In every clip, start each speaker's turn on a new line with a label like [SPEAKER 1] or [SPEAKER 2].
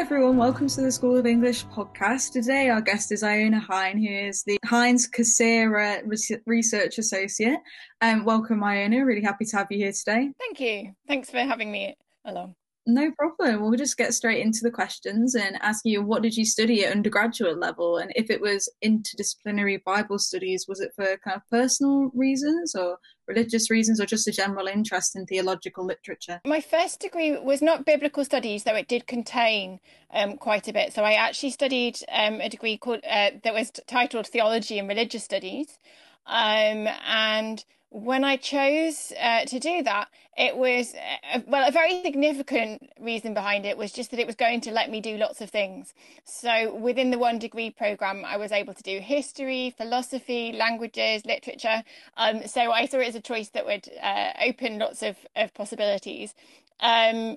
[SPEAKER 1] everyone, welcome to the School of English podcast. Today, our guest is Iona Hine, who is the Heinz Cassirer Research Associate. Um, welcome, Iona. Really happy to have you here today.
[SPEAKER 2] Thank you. Thanks for having me along.
[SPEAKER 1] No problem. We'll just get straight into the questions and ask you what did you study at undergraduate level? And if it was interdisciplinary Bible studies, was it for kind of personal reasons or religious reasons or just a general interest in theological literature?
[SPEAKER 2] My first degree was not biblical studies, though it did contain um, quite a bit. So I actually studied um, a degree called uh, that was titled Theology and Religious Studies. Um, and when I chose uh, to do that, it was uh, well a very significant reason behind it was just that it was going to let me do lots of things. So within the one degree program, I was able to do history, philosophy, languages, literature. Um, so I saw it as a choice that would uh, open lots of, of possibilities. Um,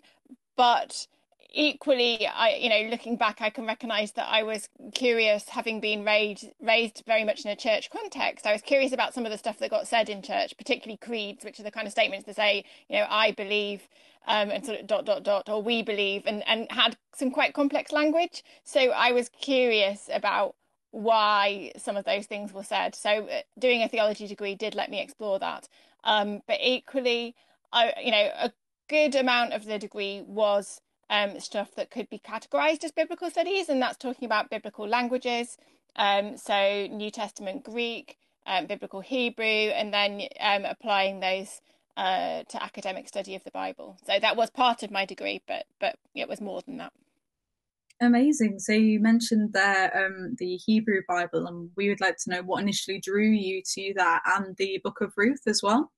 [SPEAKER 2] but equally i you know looking back i can recognize that i was curious having been raised raised very much in a church context i was curious about some of the stuff that got said in church particularly creeds which are the kind of statements that say you know i believe um, and sort of dot dot dot or we believe and and had some quite complex language. So i was curious about why some of those things were said. So uh, doing a theology degree did let me explore that. Um, but equally i you know a good amount of the degree was um, stuff that could be categorized as biblical studies, and that's talking about biblical languages, um, so New Testament Greek, um, biblical Hebrew, and then um, applying those uh, to academic study of the Bible. So that was part of my degree, but but it was more than that.
[SPEAKER 1] Amazing. So you mentioned there um, the Hebrew Bible, and we would like to know what initially drew you to that and the Book of Ruth as well.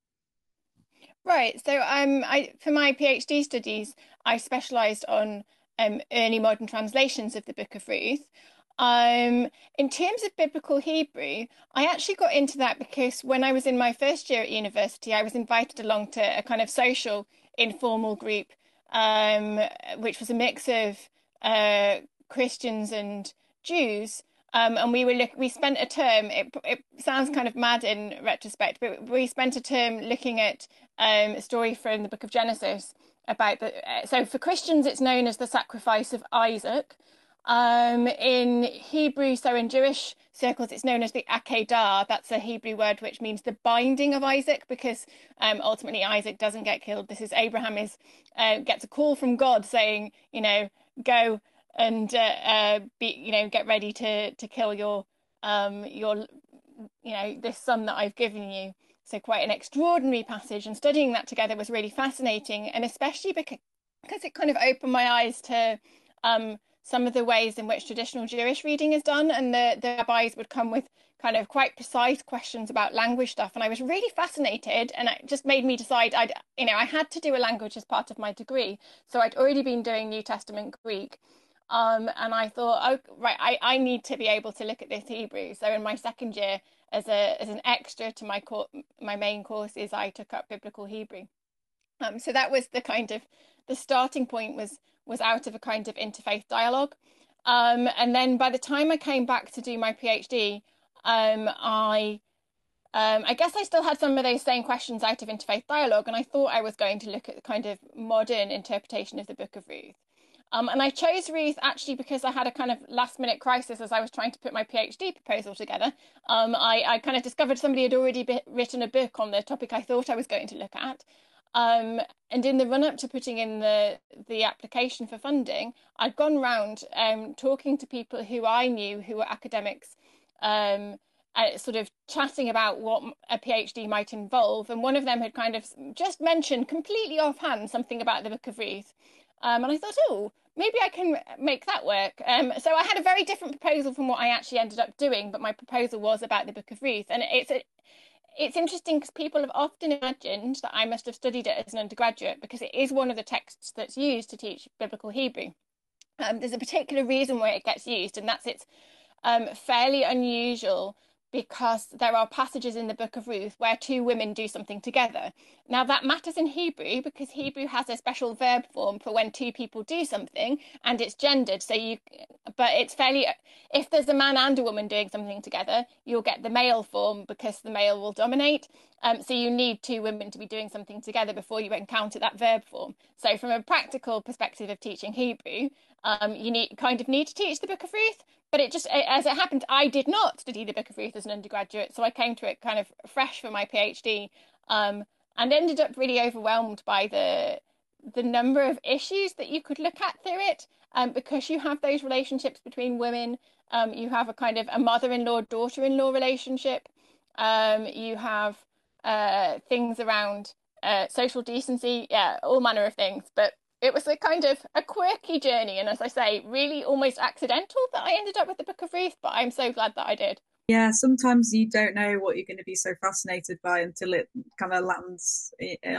[SPEAKER 2] Right. So um, I for my PhD studies, I specialised on um, early modern translations of the Book of Ruth. Um, in terms of biblical Hebrew, I actually got into that because when I was in my first year at university, I was invited along to a kind of social informal group, um, which was a mix of uh, Christians and Jews. Um, and we were look, we spent a term. It, it sounds kind of mad in retrospect, but we spent a term looking at um, a story from the Book of Genesis about the. Uh, so for Christians, it's known as the sacrifice of Isaac. Um, in Hebrew, so in Jewish circles, it's known as the Akedah. That's a Hebrew word which means the binding of Isaac, because um, ultimately Isaac doesn't get killed. This is Abraham is uh, gets a call from God saying, you know, go and uh, uh, be you know get ready to to kill your um your you know this son that I've given you. So quite an extraordinary passage, and studying that together was really fascinating, and especially because because it kind of opened my eyes to um, some of the ways in which traditional Jewish reading is done, and the the rabbis would come with kind of quite precise questions about language stuff, and I was really fascinated, and it just made me decide I'd you know I had to do a language as part of my degree, so I'd already been doing New Testament Greek, um, and I thought, oh, right, I, I need to be able to look at this Hebrew. So in my second year, as a as an extra to my course, my main courses, I took up biblical Hebrew. Um, so that was the kind of the starting point was was out of a kind of interfaith dialogue. Um, and then by the time I came back to do my PhD, um, I um, I guess I still had some of those same questions out of interfaith dialogue, and I thought I was going to look at the kind of modern interpretation of the Book of Ruth. Um, and I chose Ruth actually because I had a kind of last minute crisis as I was trying to put my PhD proposal together. Um, I, I, kind of discovered somebody had already written a book on the topic I thought I was going to look at. Um, and in the run up to putting in the the application for funding, I'd gone round um, talking to people who I knew who were academics, um, uh, sort of chatting about what a PhD might involve. And one of them had kind of just mentioned completely offhand something about the Book of Ruth. Um, and I thought, oh, maybe I can make that work. Um, so I had a very different proposal from what I actually ended up doing, but my proposal was about the Book of Ruth, and it's a, it's interesting because people have often imagined that I must have studied it as an undergraduate because it is one of the texts that's used to teach biblical Hebrew. Um, there's a particular reason why it gets used, and that's it's um, fairly unusual because there are passages in the book of Ruth where two women do something together. Now, that matters in Hebrew because Hebrew has a special verb form for when two people do something and it's gendered. So you, but it's fairly, if there's a man and a woman doing something together, you'll get the male form because the male will dominate. Um, so you need two women to be doing something together before you encounter that verb form. So, from a practical perspective of teaching Hebrew, um, you need kind of need to teach the book of Ruth, but it just as it happened i did not study the book of ruth as an undergraduate so i came to it kind of fresh for my phd um, and ended up really overwhelmed by the the number of issues that you could look at through it um, because you have those relationships between women um, you have a kind of a mother-in-law daughter-in-law relationship um, you have uh, things around uh, social decency yeah all manner of things but it was a kind of a quirky journey and as i say really almost accidental that i ended up with the book of ruth but i'm so glad that i did.
[SPEAKER 1] Yeah sometimes you don't know what you're going to be so fascinated by until it kind of lands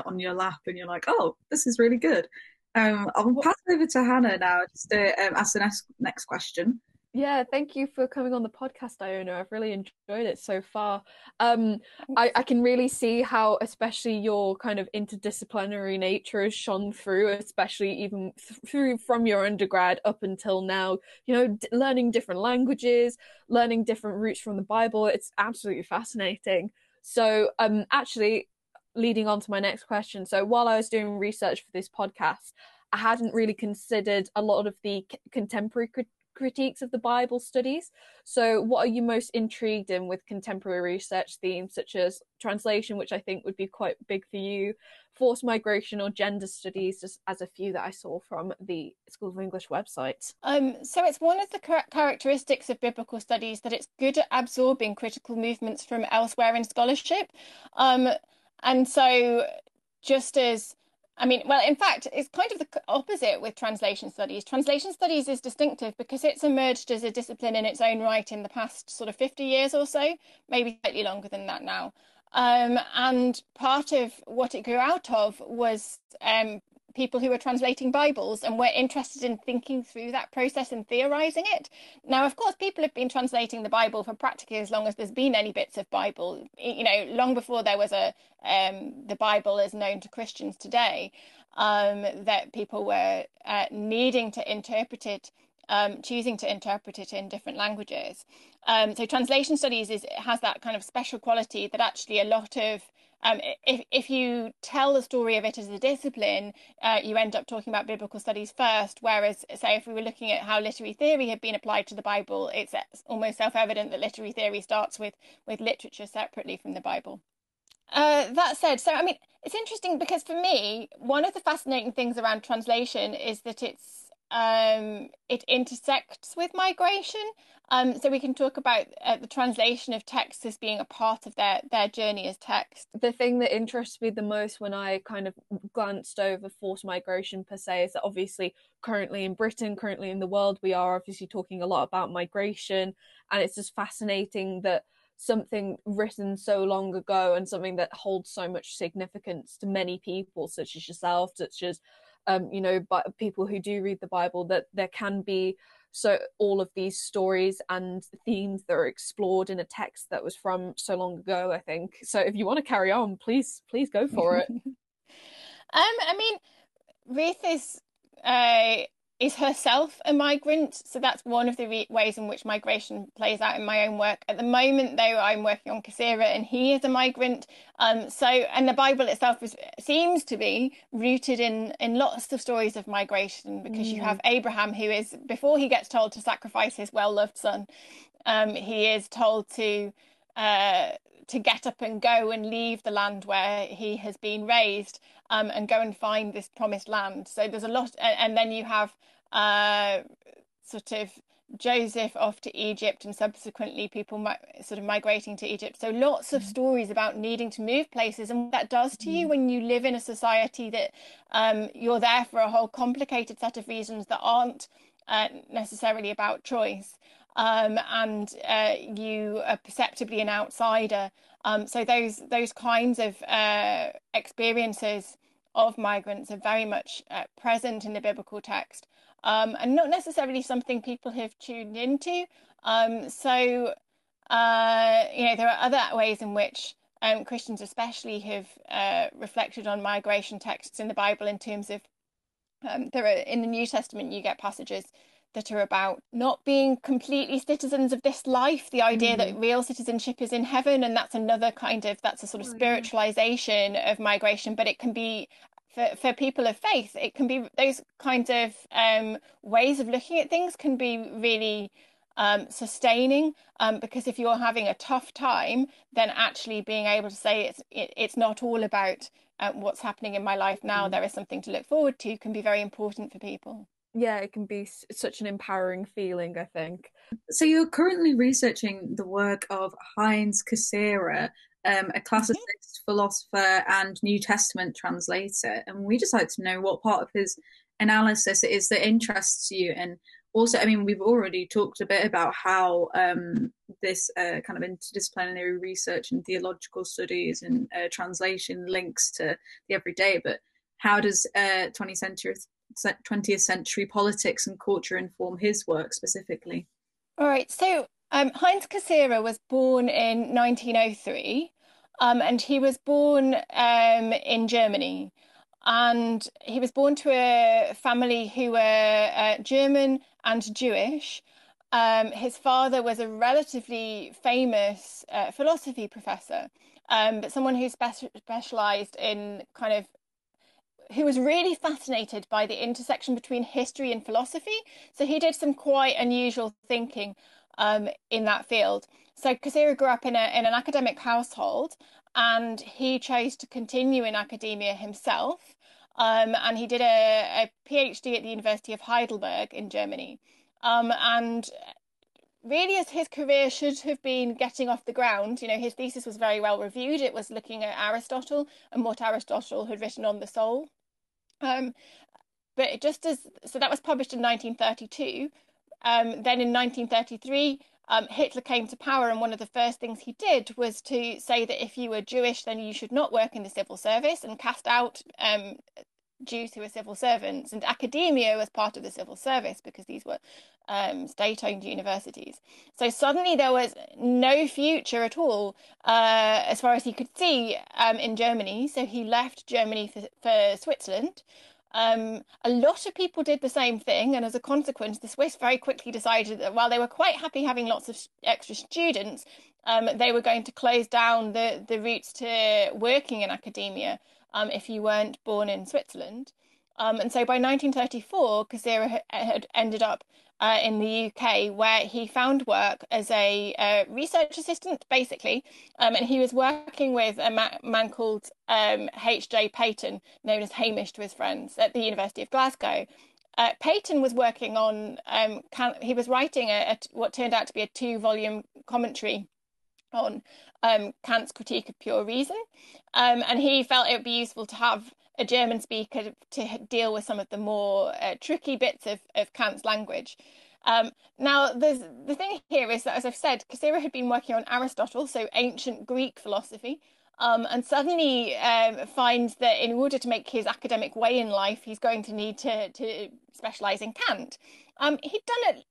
[SPEAKER 1] on your lap and you're like oh this is really good. Um, i'll pass over to hannah now just to um, ask the next, next question
[SPEAKER 3] yeah, thank you for coming on the podcast, Iona. I've really enjoyed it so far. Um, I, I can really see how, especially your kind of interdisciplinary nature has shone through, especially even th- through from your undergrad up until now. You know, d- learning different languages, learning different roots from the Bible. It's absolutely fascinating. So, um, actually, leading on to my next question. So, while I was doing research for this podcast, I hadn't really considered a lot of the contemporary critiques of the Bible studies. So, what are you most intrigued in with contemporary research themes such as translation, which I think would be quite big for you, forced migration, or gender studies, just as a few that I saw from the School of English website?
[SPEAKER 2] Um, so, it's one of the characteristics of biblical studies that it's good at absorbing critical movements from elsewhere in scholarship. Um, and so, just as I mean, well, in fact, it's kind of the opposite with translation studies. Translation studies is distinctive because it's emerged as a discipline in its own right in the past sort of 50 years or so, maybe slightly longer than that now. Um, and part of what it grew out of was um, people who were translating Bibles and were interested in thinking through that process and theorizing it. Now, of course, people have been translating the Bible for practically as long as there's been any bits of Bible. You know, long before there was a um, the Bible as known to Christians today, um, that people were uh, needing to interpret it. Um, choosing to interpret it in different languages. Um, so translation studies is has that kind of special quality that actually a lot of um, if, if you tell the story of it as a discipline, uh, you end up talking about biblical studies first. Whereas, say, if we were looking at how literary theory had been applied to the Bible, it's almost self evident that literary theory starts with, with literature separately from the Bible. Uh, that said, so I mean, it's interesting because for me, one of the fascinating things around translation is that it's um, it intersects with migration. Um, so we can talk about uh, the translation of text as being a part of their their journey as text.
[SPEAKER 3] The thing that interests me the most when I kind of glanced over forced migration per se is that obviously currently in Britain, currently in the world, we are obviously talking a lot about migration, and it's just fascinating that something written so long ago and something that holds so much significance to many people, such as yourself, such as um, you know, but people who do read the Bible, that there can be so all of these stories and themes that are explored in a text that was from so long ago. I think so. If you want to carry on, please, please go for it. um,
[SPEAKER 2] I mean, Ruth is uh, is herself a migrant. So that's one of the re- ways in which migration plays out in my own work. At the moment, though, I'm working on Cassirer, and he is a migrant. Um, so, and the Bible itself is, seems to be rooted in in lots of stories of migration because mm. you have Abraham, who is before he gets told to sacrifice his well loved son, um, he is told to. Uh, to get up and go and leave the land where he has been raised um, and go and find this promised land. So there's a lot, and, and then you have uh, sort of Joseph off to Egypt and subsequently people mi- sort of migrating to Egypt. So lots of mm. stories about needing to move places and what that does to mm. you when you live in a society that um, you're there for a whole complicated set of reasons that aren't uh, necessarily about choice um, and uh, you are perceptibly an outsider. Um, so those those kinds of uh, experiences of migrants are very much uh, present in the biblical text, um, and not necessarily something people have tuned into. Um, so Uh, you know, there are other ways in which um, Christians, especially, have uh, reflected on migration texts in the Bible in terms of um, there are in the New Testament you get passages that are about not being completely citizens of this life the idea mm. that real citizenship is in heaven and that's another kind of that's a sort of oh, spiritualization yeah. of migration but it can be for, for people of faith it can be those kinds of um, ways of looking at things can be really um, sustaining um, because if you're having a tough time then actually being able to say it's it, it's not all about uh, what's happening in my life now mm. there is something to look forward to can be very important for people
[SPEAKER 3] yeah it can be such an empowering feeling i think
[SPEAKER 1] so you're currently researching the work of heinz Cassirer um, a classicist mm-hmm. philosopher and new testament translator and we just like to know what part of his analysis it is that interests you and also i mean we've already talked a bit about how um, this uh, kind of interdisciplinary research and theological studies and uh, translation links to the everyday but how does uh, 20th century 20th century politics and culture inform his work specifically?
[SPEAKER 2] All right, so um, Heinz Cassirer was born in 1903 um, and he was born um, in Germany. And he was born to a family who were uh, German and Jewish. Um, his father was a relatively famous uh, philosophy professor, um, but someone who spe- specialized in kind of who was really fascinated by the intersection between history and philosophy. So he did some quite unusual thinking um, in that field. So Cassirer grew up in, a, in an academic household and he chose to continue in academia himself. Um, and he did a, a, PhD at the University of Heidelberg in Germany. Um, and really, as his career should have been getting off the ground, you know, his thesis was very well reviewed. It was looking at Aristotle and what Aristotle had written on the soul. Um, but just as so that was published in 1932. Um, then in 1933, um, Hitler came to power, and one of the first things he did was to say that if you were Jewish, then you should not work in the civil service and cast out um, Jews who were civil servants. And academia was part of the civil service because these were um, state owned universities. So suddenly there was no future at all, uh, as far as he could see, um, in Germany. So he left Germany for, for Switzerland. Um, a lot of people did the same thing, and as a consequence, the Swiss very quickly decided that while they were quite happy having lots of extra students, um, they were going to close down the, the routes to working in academia um, if you weren't born in Switzerland. Um, and so by 1934, Cassirer had ended up uh, in the UK, where he found work as a research assistant, basically. Um, and he was working with a ma- man called H.J. Um, Paton, known as Hamish to his friends, at the University of Glasgow. Uh, Paton was working on, um, can- he was writing a, a, what turned out to be a two volume commentary on um, Kant's critique of pure reason. Um, and he felt it would be useful to have a German speaker to deal with some of the more uh, tricky bits of, of Kant's language. Um, now, the thing here is that, as I've said, Cassirer had been working on Aristotle, so ancient Greek philosophy, um, and suddenly um, finds that in order to make his academic way in life, he's going to need to, to specialise in Kant. Um, he'd done it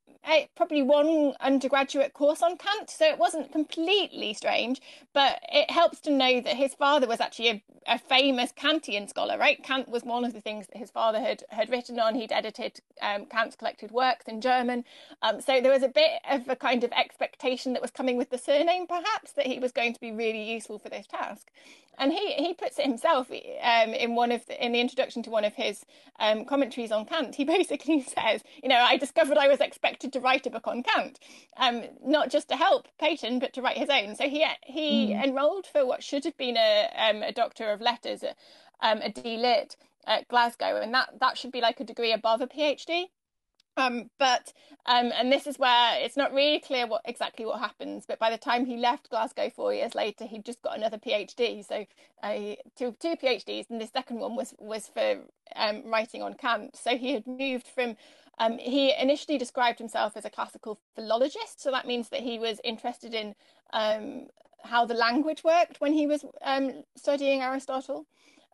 [SPEAKER 2] probably one undergraduate course on Kant, so it wasn't completely strange, but it helps to know that his father was actually a, a, famous Kantian scholar, right? Kant was one of the things that his father had, had written on. He'd edited um, Kant's collected works in German. Um, so there was a bit of a kind of expectation that was coming with the surname, perhaps, that he was going to be really useful for this task and he he puts it himself um, in one of the, in the introduction to one of his um, commentaries on Kant. He basically says, you know, I discovered I was expected to write a book on Kant, um, not just to help Paton, but to write his own. So he he mm. enrolled for what should have been a um, a Doctor of Letters, a, um, a D Lit at Glasgow, and that that should be like a degree above a PhD. Um, but um, and this is where it's not really clear what exactly what happens. But by the time he left Glasgow four years later, he'd just got another PhD, so uh, two two PhDs, and the second one was was for um, writing on Kant. So he had moved from. Um, he initially described himself as a classical philologist, so that means that he was interested in um, how the language worked when he was um, studying Aristotle.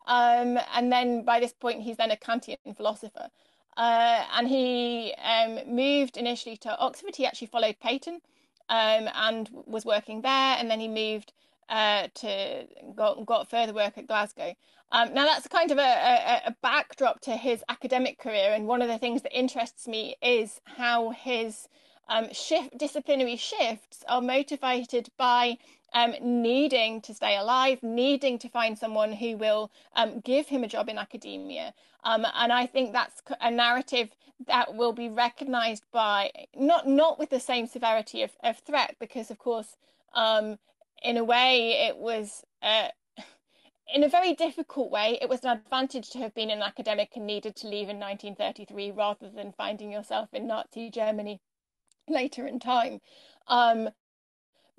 [SPEAKER 2] and then by this point, he's then a Kantian philosopher. Uh, and he um, moved initially to Oxford. He actually followed Paton um, and was working there, and then he moved uh, to got got further work at Glasgow. Um, now that's kind of a, a, a, backdrop to his academic career, and one of the things that interests me is how his um, shift disciplinary shifts are motivated by um, needing to stay alive, needing to find someone who will um, give him a job in academia. Um, and I think that's a narrative that will be recognised by not not with the same severity of, of threat, because of course, um, in a way, it was. Uh, in a very difficult way, it was an advantage to have been an academic and needed to leave in 1933 rather than finding yourself in Nazi Germany later in time. Um,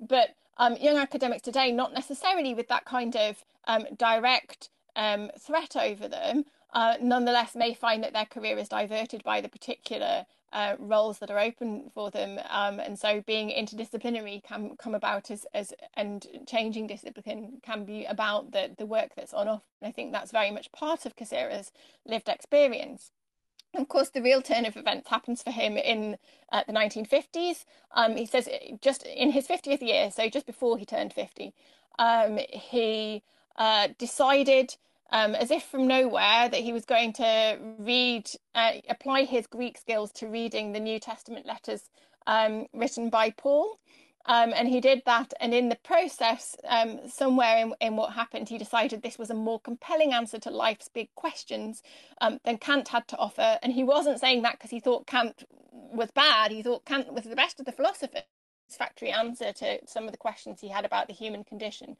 [SPEAKER 2] but um, young academics today, not necessarily with that kind of um, direct um, threat over them, uh, nonetheless may find that their career is diverted by the particular uh, roles that are open for them. Um, and so being interdisciplinary can come about as, as and changing discipline can be about the, the work that's on offer. And I think that's very much part of Cassirer's lived experience. Of course, the real turn of events happens for him in uh, the 1950s. Um, he says just in his 50th year, so just before he turned 50, um, he uh, decided um, as if from nowhere, that he was going to read, uh, apply his Greek skills to reading the New Testament letters um, written by Paul. Um, and he did that. And in the process, um, somewhere in, in what happened, he decided this was a more compelling answer to life's big questions um, than Kant had to offer. And he wasn't saying that because he thought Kant was bad. He thought Kant was the best of the philosophers. Factory answer to some of the questions he had about the human condition.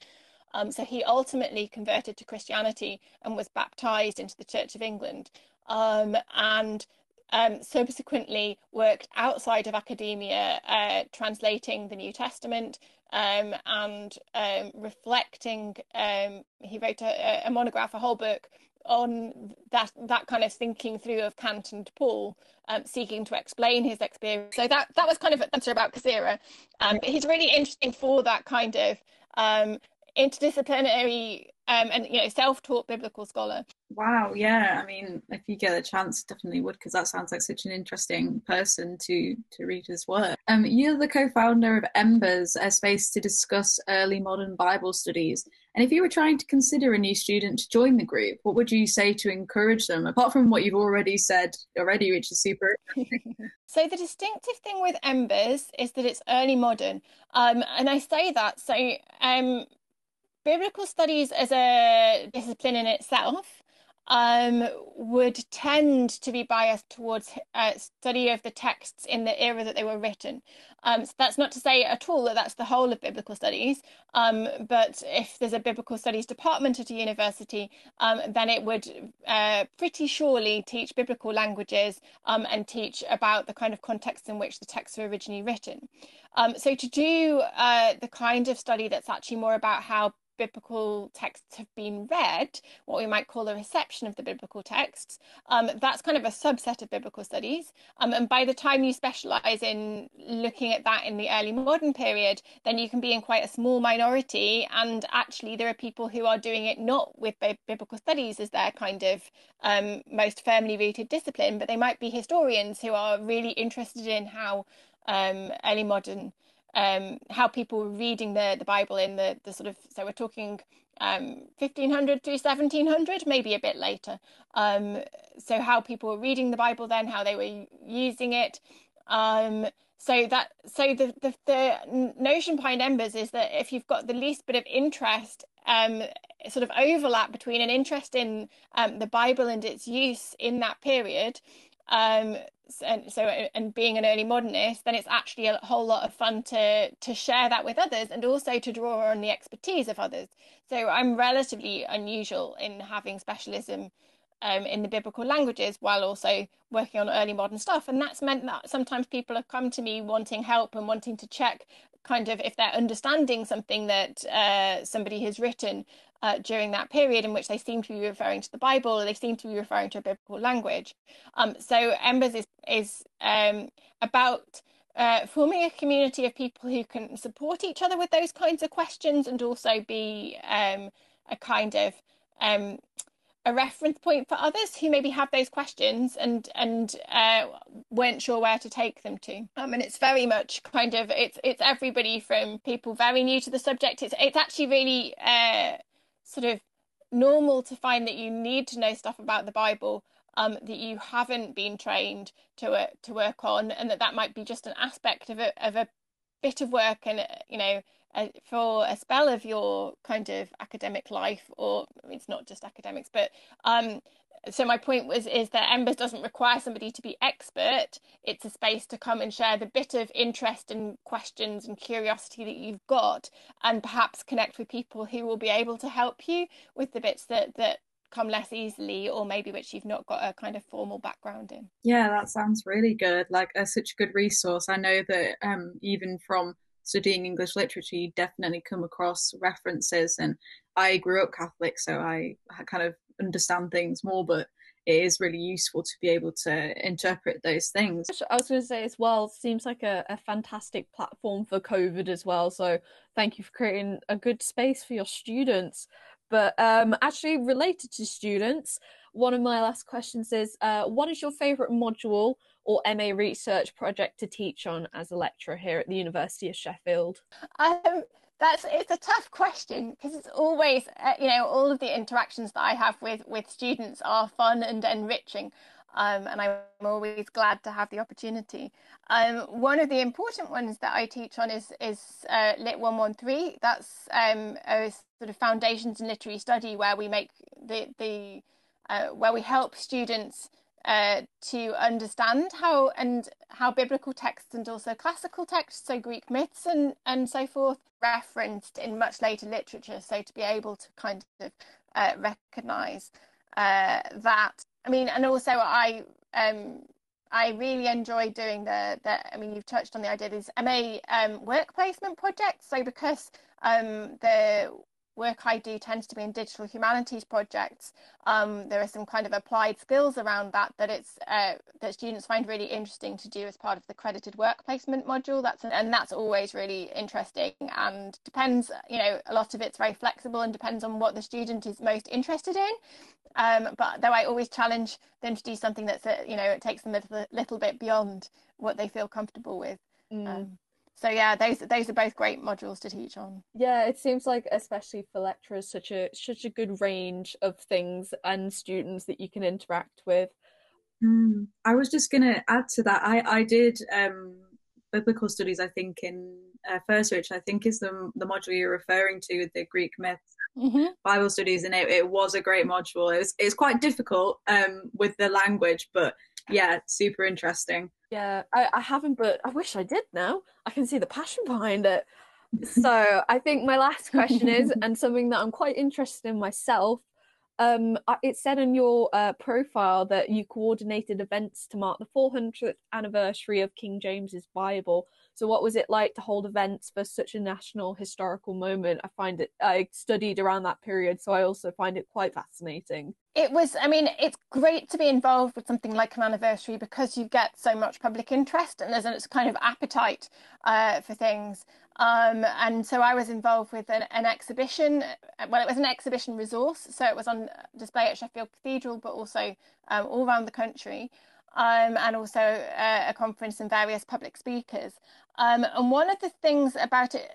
[SPEAKER 2] Um, so he ultimately converted to Christianity and was baptized into the Church of England. Um, and um, subsequently worked outside of academia, uh, translating the New Testament um, and um, reflecting. Um, he wrote a, a, monograph, a whole book on that that kind of thinking through of Kant and Paul, um, seeking to explain his experience. So that that was kind of an answer about Cassirer. Um, but he's really interesting for that kind of um, interdisciplinary um, and you know self-taught biblical scholar.
[SPEAKER 1] Wow yeah i mean if you get a chance definitely would because that sounds like such an interesting person to to read his work. Um, you're the co-founder of embers a space to discuss early modern bible studies. And if you were trying to consider a new student to join the group what would you say to encourage them apart from what you've already said already which is super
[SPEAKER 2] so the distinctive thing with embers is that it's early modern. Um, and i say that so um, biblical studies as a discipline in itself um, would tend to be biased towards uh, study of the texts in the era that they were written. Um, so that's not to say at all that that's the whole of biblical studies, um, but if there's a biblical studies department at a university, um, then it would uh, pretty surely teach biblical languages um, and teach about the kind of context in which the texts were originally written. Um, so to do uh, the kind of study that's actually more about how biblical texts have been read, what we might call a reception of the biblical texts, um, that's kind of a subset of biblical studies. Um, and by the time you specialize in looking at that in the early modern period, then you can be in quite a small minority. And actually, there are people who are doing it not with biblical studies as their kind of um, most firmly rooted discipline, but they might be historians who are really interested in how um, early modern um, how people were reading the, the Bible in the, the sort of, so we're talking um, 1500 through 1700, maybe a bit later. Um, so how people were reading the Bible then, how they were using it. Um, so that so the, the, the notion behind embers is that if you've got the least bit of interest um, sort of overlap between an interest in um, the Bible and its use in that period um, and so and being an early modernist then it's actually a whole lot of fun to to share that with others and also to draw on the expertise of others. So i'm relatively unusual in having specialism um, in the biblical languages while also working on early modern stuff. And that's meant that sometimes people have come to me wanting help and wanting to check kind of if they're understanding something that uh, somebody has written uh, during that period in which they seem to be referring to the Bible or they seem to be referring to a biblical language. Um, so Embers is is um, about uh, forming a community of people who can support each other with those kinds of questions and also be um, a kind of um, a reference point for others who maybe have those questions and and uh, weren't sure where to take them to. Um, and it's very much kind of it's it's everybody from people very new to the subject. It's it's actually really uh, sort of normal to find that you need to know stuff about the Bible um, that you haven't been trained to uh, to work on, and that that might be just an aspect of a of a bit of work and you know uh, for a spell of your kind of academic life, or it's not just academics, but um, so my point was is that Embers doesn't require somebody to be expert. It's a space to come and share the bit of interest and questions and curiosity that you've got, and perhaps connect with people who will be able to help you with the bits that that come less easily or maybe which you've not got a kind of formal background in
[SPEAKER 1] yeah that sounds really good like a, such a good resource i know that um, even from studying English literature, you definitely come across references. And I grew up Catholic, so I kind of understand things more, but it is really useful to be able to interpret those things.
[SPEAKER 3] I was going to say as well, seems like a, a fantastic platform for COVID as well. So thank you for creating a good space for your students. But um, actually, related to students, one of my last questions is uh, what is your favourite module or MA research project to teach on as a lecturer here at the University of Sheffield?
[SPEAKER 2] Um, that's it's a tough question because it's always uh, you know all of the interactions that I have with with students are fun and enriching. Um, and I'm always glad to have the opportunity. Um, one of the important ones that I teach on is is uh, Lit 113. That's um, a sort of foundations in literary study where we make the the uh, where we help students uh, to understand how and how biblical texts and also classical texts, so Greek myths and and so forth, referenced in much later literature. So to be able to kind of uh, recognise uh, that. I mean, and also I um, I really enjoy doing the the. I mean, you've touched on the idea of these MA um, work placement projects. So because um, the work I do tends to be in digital humanities projects. Um, there are some kind of applied skills around that that it's uh, that students find really interesting to do as part of the credited work placement module. That's and that's always really interesting and depends. You know, a lot of it's very flexible and depends on what the student is most interested in. Um, but though I always challenge them to do something that's a, you know it takes them a little, little bit beyond what they feel comfortable with. Mm. Um, so yeah those those are both great modules to teach on
[SPEAKER 3] yeah it seems like especially for lecturers such a such a good range of things and students that you can interact with
[SPEAKER 1] mm. i was just going to add to that i i did um biblical studies i think in uh, first which i think is the the module you're referring to with the greek myths mm-hmm. bible studies and it, it was a great module it was, it's quite difficult um with the language but yeah super interesting
[SPEAKER 3] yeah, I, I haven't, but I wish I did now. I can see the passion behind it. So I think my last question is, and something that I'm quite interested in myself. Um, it said on your uh, profile that you coordinated events to mark the 400th anniversary of King James's Bible. So, what was it like to hold events for such a national historical moment? I find it, I studied around that period, so I also find it quite fascinating.
[SPEAKER 2] It was, I mean, it's great to be involved with something like an anniversary because you get so much public interest and there's a kind of appetite uh, for things. Um, and so I was involved with an, an, exhibition. Well, it was an exhibition resource, so it was on display at Sheffield Cathedral, but also um, all around the country, um, and also uh, a conference and various public speakers. Um, and one of the things about it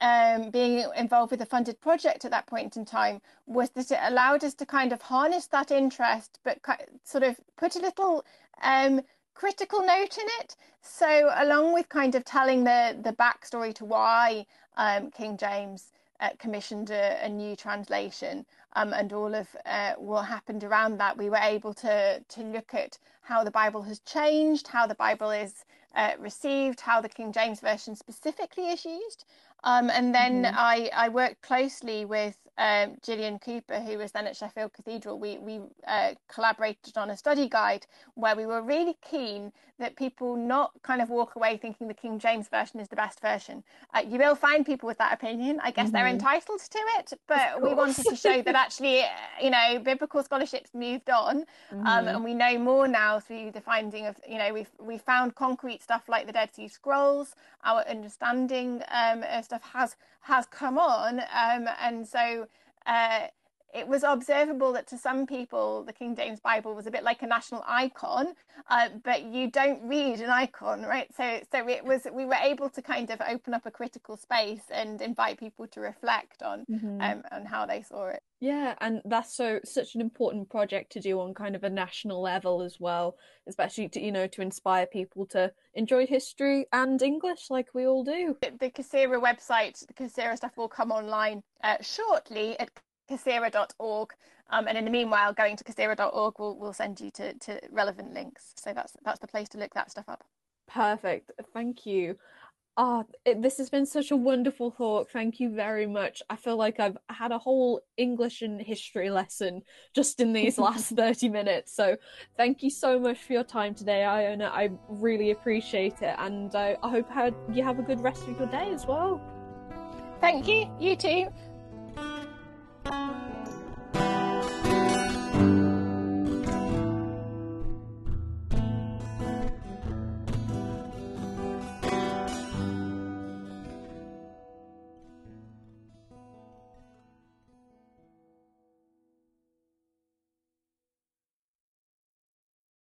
[SPEAKER 2] um, being involved with a funded project at that point in time was that it allowed us to kind of harness that interest, but sort of put a little um, critical note in it. So, along with kind of telling the the backstory to why um, King James uh, commissioned a, a, new translation um, and all of uh, what happened around that, we were able to to look at how the Bible has changed, how the Bible is uh, received, how the King James Version specifically is used. Um, and then mm-hmm. I, I worked closely with um, Gillian Cooper, who was then at Sheffield Cathedral. We, we uh, collaborated on a study guide where we were really keen that people not kind of walk away thinking the King James Version is the best version. Uh, you will find people with that opinion. I guess mm-hmm. they're entitled to it, but we wanted to show that actually, you know, biblical scholarship's moved on, um, mm-hmm. um, and we know more now through the finding of, you know, we've we found concrete stuff like the Dead Sea Scrolls. Our understanding um, of stuff has has come on, um, and so. Uh, it was observable that to some people the King James Bible was a bit like a national icon, uh, but you don't read an icon, right? So so it was we were able to kind of open up a critical space and invite people to reflect on mm-hmm. um, on how they saw it.
[SPEAKER 3] Yeah, and that's so such an important project to do on kind of a national level as well, especially to you know to inspire people to enjoy history and English like we all do.
[SPEAKER 2] The, the CASERA website, the CASERA stuff will come online uh, shortly at casera.org. Um, and in the meanwhile, going to casera.org will will send you to, to relevant links. So that's that's the place to look that stuff up.
[SPEAKER 3] Perfect. Thank you. Ah, oh, this has been such a wonderful talk. Thank you very much. I feel like I've had a whole English and history lesson just in these last 30 minutes. So, thank you so much for your time today, Iona. I really appreciate it. And I, I hope you have a good rest of your day as well.
[SPEAKER 2] Thank you. You too thank you